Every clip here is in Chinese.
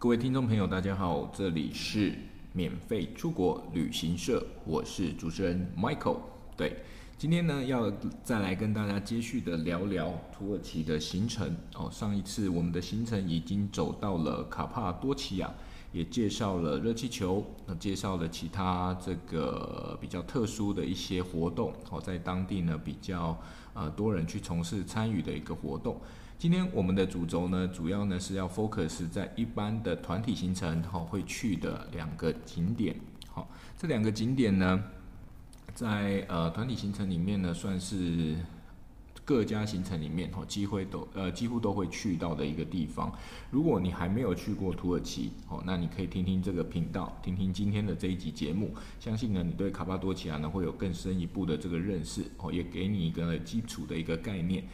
各位听众朋友，大家好，这里是免费出国旅行社，我是主持人 Michael。对，今天呢要再来跟大家接续的聊聊土耳其的行程哦。上一次我们的行程已经走到了卡帕多奇亚，也介绍了热气球，那介绍了其他这个比较特殊的一些活动哦，在当地呢比较呃多人去从事参与的一个活动。今天我们的主轴呢，主要呢是要 focus 在一般的团体行程哈会去的两个景点。好，这两个景点呢，在呃团体行程里面呢，算是各家行程里面哈机会都呃几乎都会去到的一个地方。如果你还没有去过土耳其，哦，那你可以听听这个频道，听听今天的这一集节目，相信呢你对卡巴多奇亚呢会有更深一步的这个认识哦，也给你一个基础的一个概念。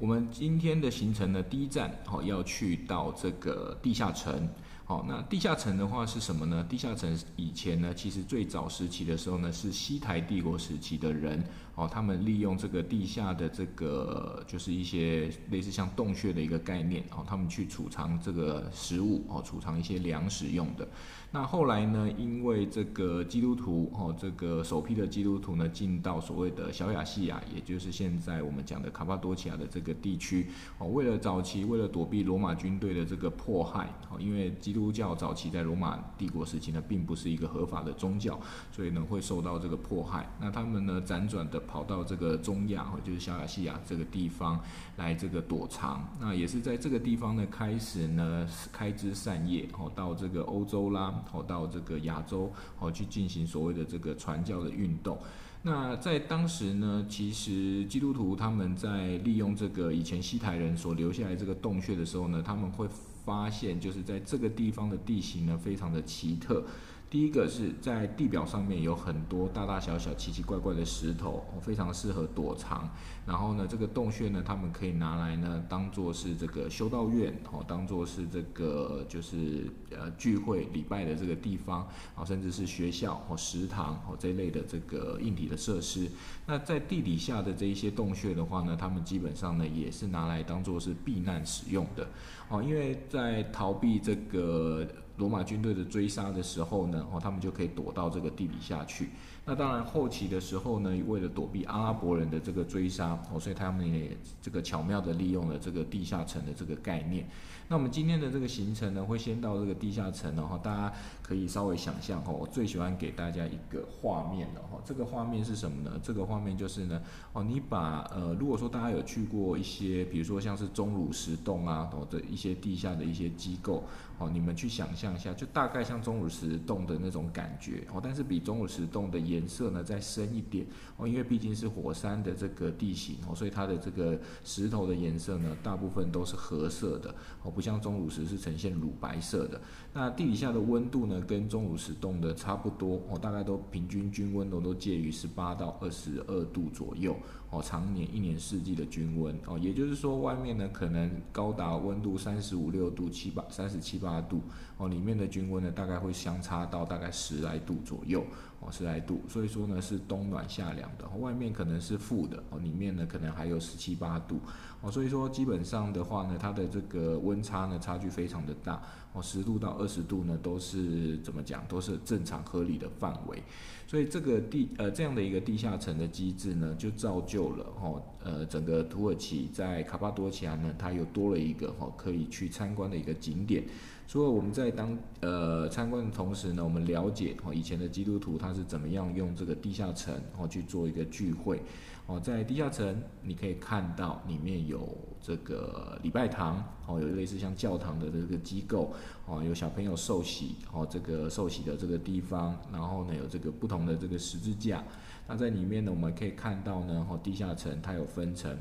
我们今天的行程呢，第一站哦要去到这个地下城。好，那地下城的话是什么呢？地下城以前呢，其实最早时期的时候呢，是西台帝国时期的人哦，他们利用这个地下的这个就是一些类似像洞穴的一个概念哦，他们去储藏这个食物哦，储藏一些粮食用的。那后来呢，因为这个基督徒哦，这个首批的基督徒呢，进到所谓的小亚细亚，也就是现在我们讲的卡帕多奇亚的这个地区哦，为了早期为了躲避罗马军队的这个迫害哦，因为基督基基督教早期在罗马帝国时期呢，并不是一个合法的宗教，所以呢会受到这个迫害。那他们呢辗转的跑到这个中亚，就是小亚细亚这个地方来这个躲藏。那也是在这个地方呢开始呢开枝散叶，哦到这个欧洲啦，哦到这个亚洲，哦去进行所谓的这个传教的运动。那在当时呢，其实基督徒他们在利用这个以前西台人所留下来这个洞穴的时候呢，他们会。发现就是在这个地方的地形呢，非常的奇特。第一个是在地表上面有很多大大小小、奇奇怪怪的石头，非常适合躲藏。然后呢，这个洞穴呢，他们可以拿来呢，当做是这个修道院，哦，当做是这个就是呃聚会礼拜的这个地方，啊，甚至是学校或食堂哦这类的这个硬体的设施。那在地底下的这一些洞穴的话呢，他们基本上呢也是拿来当做是避难使用的，哦，因为在逃避这个。罗马军队的追杀的时候呢，哦，他们就可以躲到这个地底下去。那当然，后期的时候呢，为了躲避阿拉伯人的这个追杀，哦，所以他们也这个巧妙的利用了这个地下城的这个概念。那我们今天的这个行程呢，会先到这个地下城，然后大家可以稍微想象哈，我最喜欢给大家一个画面的哈，这个画面是什么呢？这个画面就是呢，哦，你把呃，如果说大家有去过一些，比如说像是钟乳石洞啊，哦的一些地下的一些机构，哦，你们去想象一下，就大概像钟乳石洞的那种感觉哦，但是比钟乳石洞的颜色呢再深一点哦，因为毕竟是火山的这个地形哦，所以它的这个石头的颜色呢，大部分都是褐色的哦。不像钟乳石是呈现乳白色的，那地底下的温度呢，跟钟乳石冻的差不多哦，大概都平均均温度都介于十八到二十二度左右哦，常年一年四季的均温哦，也就是说外面呢可能高达温度三十五六度七八三十七八度哦，里面的均温呢大概会相差到大概十来度左右哦，十来度，所以说呢是冬暖夏凉的，外面可能是负的哦，里面呢可能还有十七八度哦，所以说基本上的话呢，它的这个温差呢差距非常的大十度到二十度呢都是怎么讲都是正常合理的范围，所以这个地呃这样的一个地下层的机制呢，就造就了哦呃整个土耳其在卡帕多奇亚呢，它又多了一个哦可以去参观的一个景点。所以我们在当呃参观的同时呢，我们了解哦以前的基督徒他是怎么样用这个地下城哦去做一个聚会。哦，在地下城你可以看到里面有这个礼拜堂，哦，有类似像教堂的这个机构，哦，有小朋友受洗，哦，这个受洗的这个地方，然后呢有这个不同的这个十字架。那在里面呢，我们可以看到呢，哦，地下城它有分成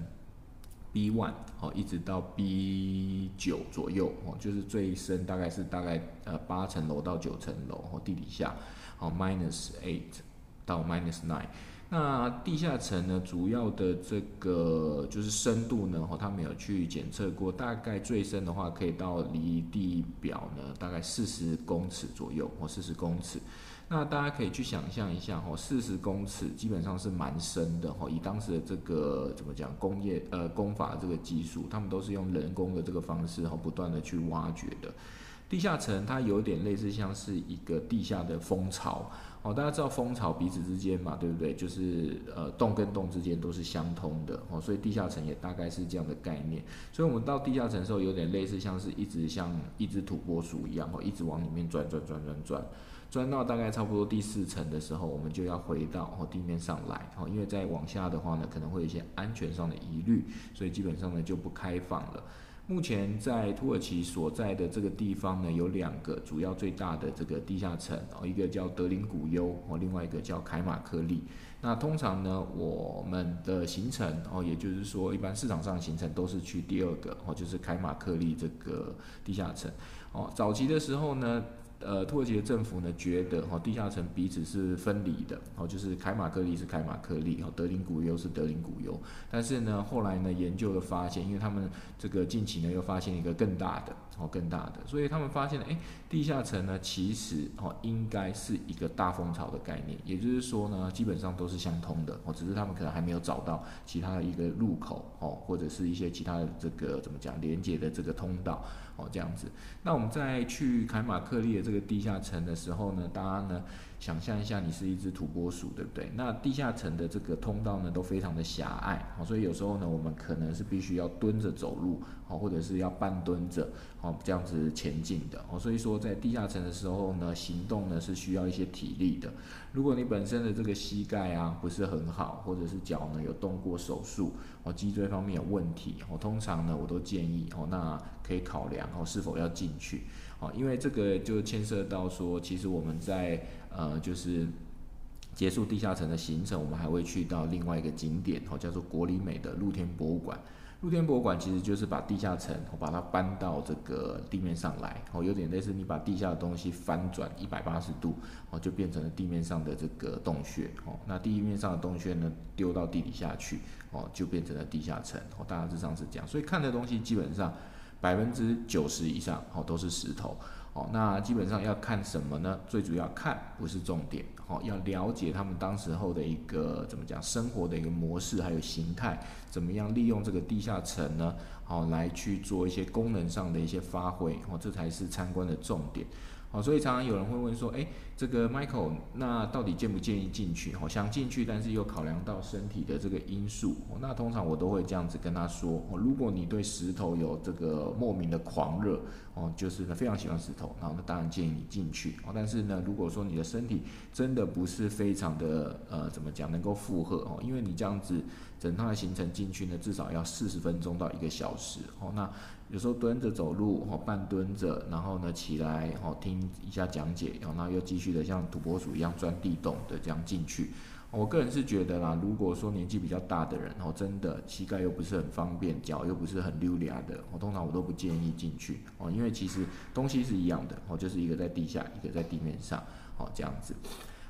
B one，哦，一直到 B 九左右，哦，就是最深大概是大概呃八层楼到九层楼，哦，地底下，哦，minus eight 到 minus nine。那地下层呢，主要的这个就是深度呢，哦，他们有去检测过，大概最深的话可以到离地表呢大概四十公尺左右，或四十公尺。那大家可以去想象一下，哈，四十公尺基本上是蛮深的，哈，以当时的这个怎么讲工业呃工法这个技术，他们都是用人工的这个方式，哈，不断的去挖掘的。地下层它有点类似像是一个地下的蜂巢。哦，大家知道蜂巢彼此之间嘛，对不对？就是呃洞跟洞之间都是相通的哦，所以地下层也大概是这样的概念。所以我们到地下层的时候，有点类似像是一直像一只土拨鼠一样哦，一直往里面钻钻钻钻钻，钻到大概差不多第四层的时候，我们就要回到哦地面上来哦，因为再往下的话呢，可能会有一些安全上的疑虑，所以基本上呢就不开放了。目前在土耳其所在的这个地方呢，有两个主要最大的这个地下层哦，一个叫德林古优哦，另外一个叫凯马克利。那通常呢，我们的行程哦，也就是说，一般市场上行程都是去第二个哦，就是凯马克利这个地下层哦。早期的时候呢。呃，土耳其的政府呢觉得哈地下层彼此是分离的，哦，就是凯马克利是凯马克利，哦，德林古尤是德林古尤。但是呢，后来呢研究了发现，因为他们这个近期呢又发现一个更大的，哦，更大的，所以他们发现了，哎，地下层呢其实哦应该是一个大蜂巢的概念，也就是说呢基本上都是相通的，哦，只是他们可能还没有找到其他的一个入口，哦，或者是一些其他的这个怎么讲连接的这个通道。哦，这样子。那我们在去凯马克利的这个地下城的时候呢，大家呢想象一下，你是一只土拨鼠，对不对？那地下层的这个通道呢都非常的狭隘，哦，所以有时候呢我们可能是必须要蹲着走路，哦，或者是要半蹲着，哦，这样子前进的。哦，所以说在地下层的时候呢，行动呢是需要一些体力的。如果你本身的这个膝盖啊不是很好，或者是脚呢有动过手术，哦，脊椎方面有问题，哦，通常呢我都建议，哦，那可以考量，哦，是否要进去，哦，因为这个就牵涉到说，其实我们在呃就是结束地下层的行程，我们还会去到另外一个景点，哦，叫做国里美的露天博物馆。露天博物馆其实就是把地下层，我把它搬到这个地面上来，哦，有点类似你把地下的东西翻转一百八十度，哦，就变成了地面上的这个洞穴，哦，那地面上的洞穴呢，丢到地底下去，哦，就变成了地下层，哦，大致上是这样，所以看的东西基本上百分之九十以上，哦，都是石头。哦，那基本上要看什么呢？最主要看不是重点，哦，要了解他们当时候的一个怎么讲生活的一个模式，还有形态，怎么样利用这个地下层呢？哦，来去做一些功能上的一些发挥，哦，这才是参观的重点。哦，所以常常有人会问说，哎，这个 Michael，那到底建不建议进去？哦，想进去，但是又考量到身体的这个因素，哦，那通常我都会这样子跟他说，哦，如果你对石头有这个莫名的狂热，哦，就是呢非常喜欢石头，然后那当然建议你进去。哦，但是呢，如果说你的身体真的不是非常的呃，怎么讲，能够负荷，哦，因为你这样子整趟的行程进去呢，至少要四十分钟到一个小时，哦，那。有时候蹲着走路，哦，半蹲着，然后呢起来，哦，听一下讲解，然后又继续的像土拨鼠一样钻地洞的这样进去。我个人是觉得啦，如果说年纪比较大的人，哦，真的膝盖又不是很方便，脚又不是很溜达的，我通常我都不建议进去，哦，因为其实东西是一样的，哦，就是一个在地下，一个在地面上，哦，这样子。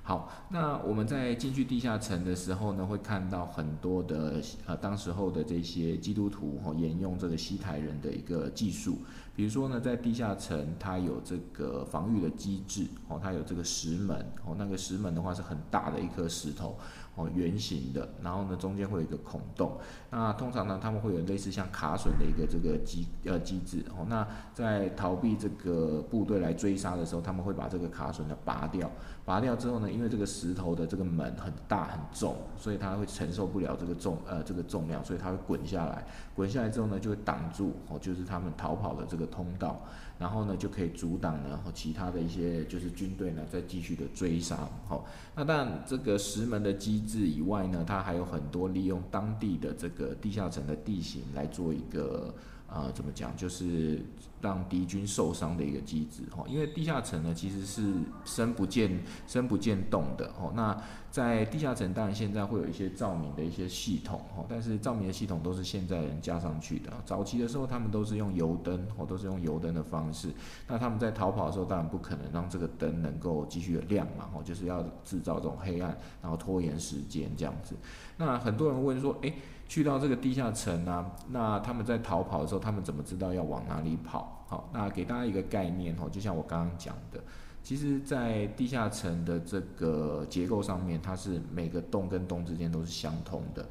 好，那我们在进去地下城的时候呢，会看到很多的呃，当时候的这些基督徒哈，沿用这个西台人的一个技术，比如说呢，在地下城它有这个防御的机制哦，它有这个石门哦，那个石门的话是很大的一颗石头。哦，圆形的，然后呢，中间会有一个孔洞。那通常呢，他们会有类似像卡榫的一个这个机呃机制。哦，那在逃避这个部队来追杀的时候，他们会把这个卡榫呢拔掉。拔掉之后呢，因为这个石头的这个门很大很重，所以它会承受不了这个重呃这个重量，所以它会滚下来。滚下来之后呢，就会挡住哦，就是他们逃跑的这个通道。然后呢，就可以阻挡呢和其他的一些就是军队呢再继续的追杀。好，那当然这个石门的机制以外呢，它还有很多利用当地的这个地下层的地形来做一个。啊，怎么讲？就是让敌军受伤的一个机制哈。因为地下城呢，其实是深不见深不见洞的哦。那在地下层，当然现在会有一些照明的一些系统哦，但是照明的系统都是现在人加上去的。早期的时候，他们都是用油灯哦，都是用油灯的方式。那他们在逃跑的时候，当然不可能让这个灯能够继续的亮嘛哦，就是要制造这种黑暗，然后拖延时间这样子。那很多人问说，诶。去到这个地下城啊，那他们在逃跑的时候，他们怎么知道要往哪里跑？好，那给大家一个概念哦，就像我刚刚讲的，其实，在地下层的这个结构上面，它是每个洞跟洞之间都是相通的。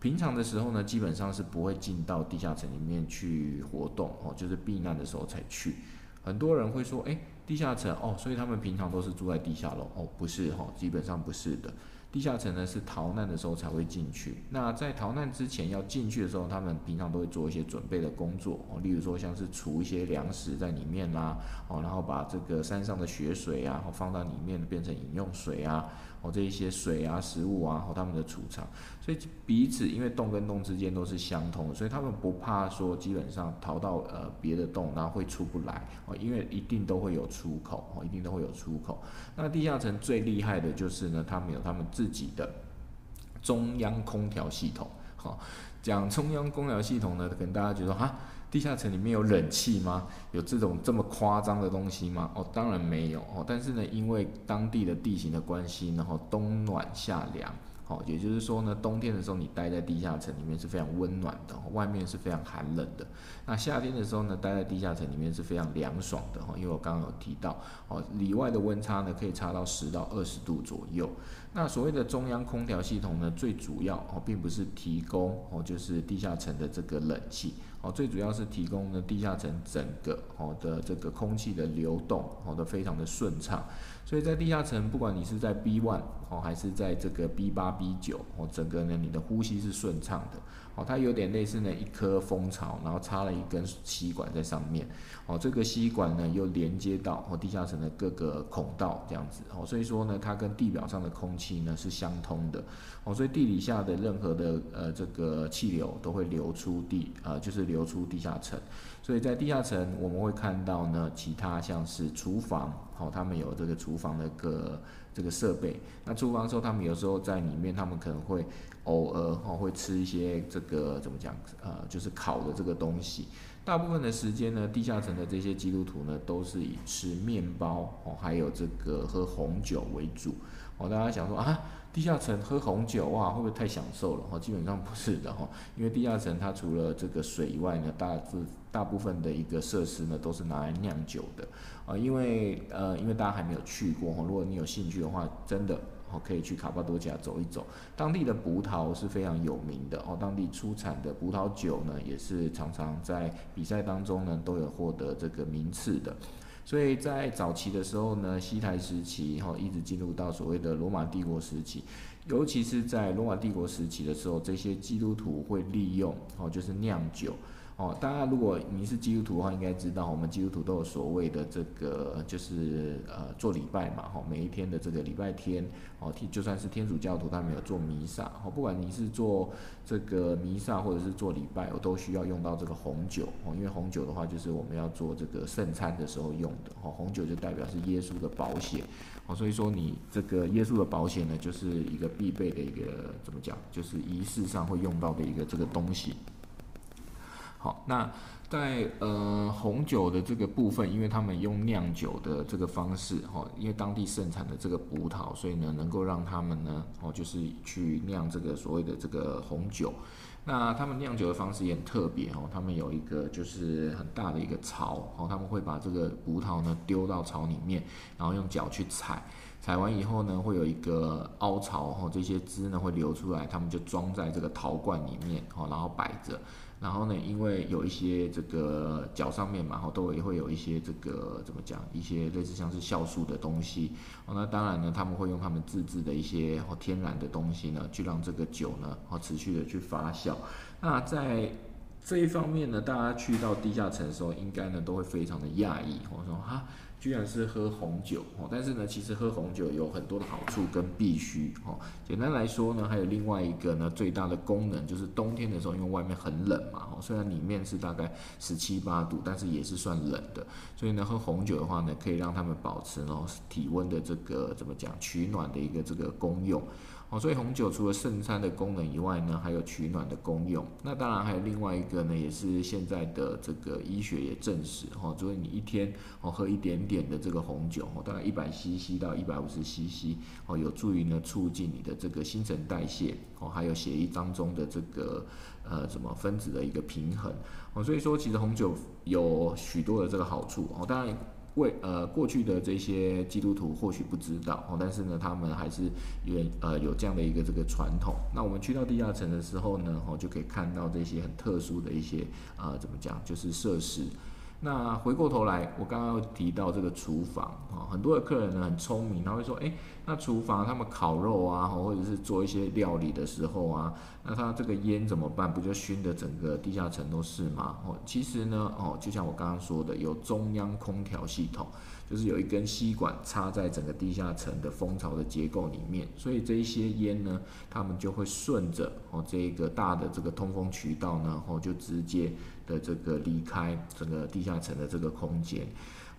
平常的时候呢，基本上是不会进到地下层里面去活动哦，就是避难的时候才去。很多人会说，哎，地下层哦，所以他们平常都是住在地下楼哦，不是哈，基本上不是的。地下城呢是逃难的时候才会进去。那在逃难之前要进去的时候，他们平常都会做一些准备的工作，例如说像是储一些粮食在里面啦，哦，然后把这个山上的雪水啊，放到里面变成饮用水啊。哦，这一些水啊、食物啊，和他们的储藏，所以彼此因为洞跟洞之间都是相通的，所以他们不怕说基本上逃到呃别的洞，然后会出不来哦，因为一定都会有出口哦，一定都会有出口。那地下城最厉害的就是呢，他们有他们自己的中央空调系统。好，讲中央空调系统呢，可能大家觉得哈。地下城里面有冷气吗？有这种这么夸张的东西吗？哦，当然没有哦。但是呢，因为当地的地形的关系，然后冬暖夏凉。好，也就是说呢，冬天的时候你待在地下城里面是非常温暖的，外面是非常寒冷的。那夏天的时候呢，待在地下城里面是非常凉爽的哈，因为我刚刚有提到，哦，里外的温差呢可以差到十到二十度左右。那所谓的中央空调系统呢，最主要哦，并不是提供哦，就是地下城的这个冷气哦，最主要是提供了地下层整个哦的这个空气的流动哦的非常的顺畅。所以在地下层，不管你是在 B one 哦，还是在这个 B 八 B 九哦，整个呢你的呼吸是顺畅的哦，它有点类似呢一颗蜂巢，然后插了一根吸管在上面哦，这个吸管呢又连接到哦地下层的各个孔道这样子哦，所以说呢它跟地表上的空气呢是相通的哦，所以地底下的任何的呃这个气流都会流出地呃就是流出地下层。所以在地下层，我们会看到呢，其他像是厨房，好，他们有这个厨房的个这个设备。那厨房的时候，他们有时候在里面，他们可能会偶尔哈会吃一些这个怎么讲，呃，就是烤的这个东西。大部分的时间呢，地下城的这些基督徒呢，都是以吃面包哦，还有这个喝红酒为主。哦，大家想说啊，地下城喝红酒哇，会不会太享受了？哈，基本上不是的哈，因为地下城它除了这个水以外呢，大致大部分的一个设施呢，都是拿来酿酒的啊。因为呃，因为大家还没有去过哈，如果你有兴趣的话，真的哦可以去卡巴多加走一走。当地的葡萄是非常有名的哦，当地出产的葡萄酒呢，也是常常在比赛当中呢都有获得这个名次的。所以在早期的时候呢，西台时期哈，一直进入到所谓的罗马帝国时期，尤其是在罗马帝国时期的时候，这些基督徒会利用哦，就是酿酒。哦，大家如果你是基督徒的话，应该知道我们基督徒都有所谓的这个，就是呃做礼拜嘛，哈，每一天的这个礼拜天，哦，天就算是天主教徒，他们有做弥撒，哦，不管你是做这个弥撒或者是做礼拜，我都需要用到这个红酒，哦，因为红酒的话就是我们要做这个圣餐的时候用的，哦，红酒就代表是耶稣的保险，哦，所以说你这个耶稣的保险呢，就是一个必备的一个怎么讲，就是仪式上会用到的一个这个东西。好，那在呃红酒的这个部分，因为他们用酿酒的这个方式，哈，因为当地盛产的这个葡萄，所以呢，能够让他们呢，哦，就是去酿这个所谓的这个红酒。那他们酿酒的方式也很特别，哦，他们有一个就是很大的一个槽，哦，他们会把这个葡萄呢丢到槽里面，然后用脚去踩，踩完以后呢，会有一个凹槽，哦，这些汁呢会流出来，他们就装在这个陶罐里面，哦，然后摆着。然后呢，因为有一些这个脚上面嘛，哈，都也会有一些这个怎么讲，一些类似像是酵素的东西。哦，那当然呢，他们会用他们自制的一些天然的东西呢，去让这个酒呢哦持续的去发酵。那在这一方面呢，大家去到地下城的时候，应该呢都会非常的讶异，我说哈。居然是喝红酒哦，但是呢，其实喝红酒有很多的好处跟必须哦。简单来说呢，还有另外一个呢，最大的功能就是冬天的时候，因为外面很冷嘛哦，虽然里面是大概十七八度，但是也是算冷的。所以呢，喝红酒的话呢，可以让他们保持呢体温的这个怎么讲取暖的一个这个功用。哦，所以红酒除了圣餐的功能以外呢，还有取暖的功用。那当然还有另外一个呢，也是现在的这个医学也证实，哈，所以你一天哦喝一点点的这个红酒，哦，大概一百 CC 到一百五十 CC，哦，有助于呢促进你的这个新陈代谢，哦，还有血液当中的这个呃什么分子的一个平衡，哦，所以说其实红酒有许多的这个好处，哦，当然。为呃过去的这些基督徒或许不知道哦，但是呢，他们还是有呃有这样的一个这个传统。那我们去到地下城的时候呢，哦就可以看到这些很特殊的一些呃怎么讲，就是设施。那回过头来，我刚刚提到这个厨房啊，很多的客人呢很聪明，他会说，哎，那厨房他们烤肉啊，或者是做一些料理的时候啊，那他这个烟怎么办？不就熏的整个地下层都是吗？哦，其实呢，哦，就像我刚刚说的，有中央空调系统，就是有一根吸管插在整个地下层的蜂巢的结构里面，所以这一些烟呢，他们就会顺着哦这个大的这个通风渠道呢，哦就直接。的这个离开整个地下层的这个空间，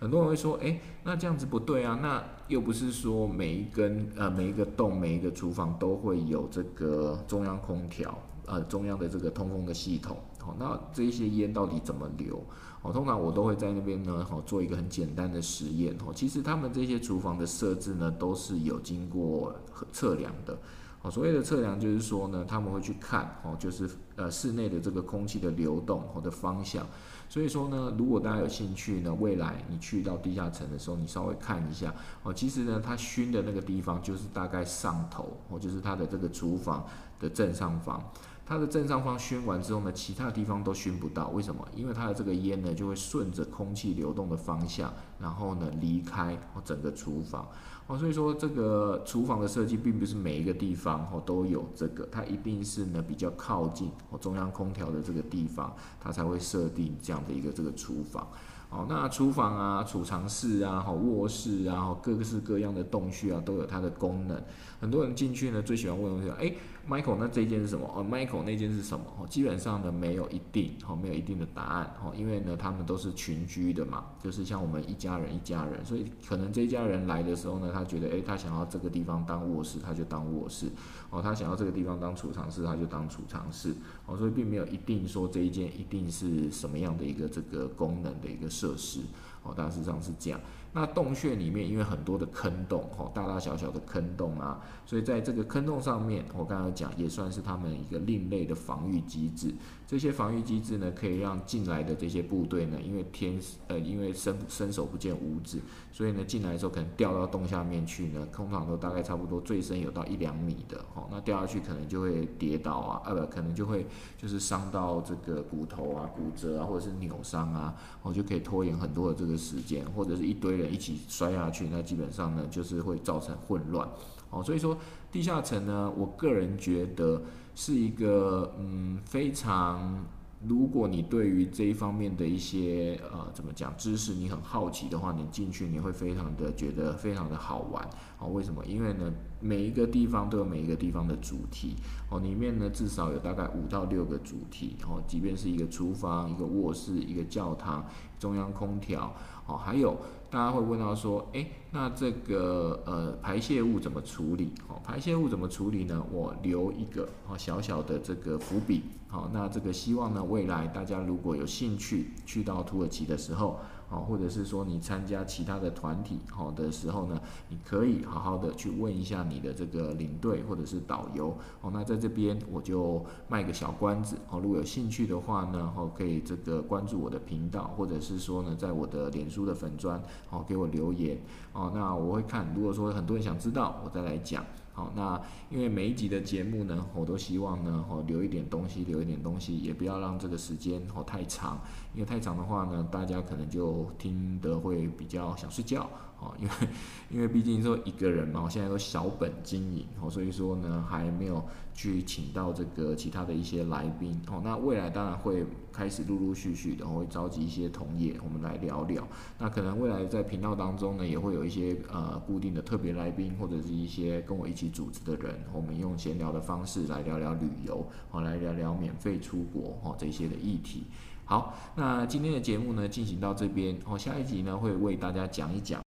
很多人会说，哎，那这样子不对啊，那又不是说每一根呃每一个洞每一个厨房都会有这个中央空调呃中央的这个通风的系统，好，那这一些烟到底怎么流？哦，通常我都会在那边呢，好做一个很简单的实验，哦，其实他们这些厨房的设置呢都是有经过测量的。哦，所谓的测量就是说呢，他们会去看哦，就是呃室内的这个空气的流动或者方向。所以说呢，如果大家有兴趣呢，未来你去到地下层的时候，你稍微看一下哦，其实呢，它熏的那个地方就是大概上头哦，就是它的这个厨房的正上方。它的正上方熏完之后呢，其他地方都熏不到，为什么？因为它的这个烟呢，就会顺着空气流动的方向，然后呢离开整个厨房。哦，所以说这个厨房的设计并不是每一个地方哦都有这个，它一定是呢比较靠近哦中央空调的这个地方，它才会设定这样的一个这个厨房。哦，那厨房啊、储藏室啊、好卧室啊、各式各样的洞穴啊，都有它的功能。很多人进去呢，最喜欢问东西，哎，Michael，那这一件是什么？哦，Michael，那件是什么？哦，基本上呢，没有一定，哦，没有一定的答案，哦，因为呢，他们都是群居的嘛，就是像我们一家人一家人，所以可能这一家人来的时候呢，他觉得，哎，他想要这个地方当卧室，他就当卧室，哦，他想要这个地方当储藏室，他就当储藏室，哦，所以并没有一定说这一件一定是什么样的一个这个功能的一个设施，哦，大致上是这样。那洞穴里面，因为很多的坑洞，哦，大大小小的坑洞啊，所以在这个坑洞上面，我刚刚讲也算是他们一个另类的防御机制。这些防御机制呢，可以让进来的这些部队呢，因为天呃，因为伸伸手不见五指，所以呢，进来的时候可能掉到洞下面去呢，通常都大概差不多最深有到一两米的，哦，那掉下去可能就会跌倒啊，呃不，可能就会就是伤到这个骨头啊、骨折啊，或者是扭伤啊，哦，就可以拖延很多的这个时间，或者是一堆人一起摔下去，那基本上呢，就是会造成混乱，哦，所以说地下层呢，我个人觉得。是一个嗯非常，如果你对于这一方面的一些呃怎么讲知识你很好奇的话，你进去你会非常的觉得非常的好玩哦。为什么？因为呢每一个地方都有每一个地方的主题哦，里面呢至少有大概五到六个主题哦，即便是一个厨房、一个卧室、一个教堂、中央空调哦，还有。大家会问到说，哎，那这个呃排泄物怎么处理？哦，排泄物怎么处理呢？我留一个哦小小的这个伏笔，好，那这个希望呢未来大家如果有兴趣去到土耳其的时候。哦，或者是说你参加其他的团体好的时候呢，你可以好好的去问一下你的这个领队或者是导游哦。那在这边我就卖个小关子哦，如果有兴趣的话呢，哦可以这个关注我的频道，或者是说呢在我的脸书的粉砖哦给我留言哦，那我会看。如果说很多人想知道，我再来讲。好，那因为每一集的节目呢，我都希望呢，哦留一点东西，留一点东西，也不要让这个时间哦太长，因为太长的话呢，大家可能就听得会比较想睡觉。哦，因为因为毕竟说一个人嘛，我现在都小本经营哦，所以说呢还没有去请到这个其他的一些来宾哦。那未来当然会开始陆陆续续的会召集一些同业，我们来聊聊。那可能未来在频道当中呢，也会有一些呃固定的特别来宾，或者是一些跟我一起组织的人，我们用闲聊的方式来聊聊旅游，哦，来聊聊免费出国哦这些的议题。好，那今天的节目呢进行到这边，哦，下一集呢会为大家讲一讲。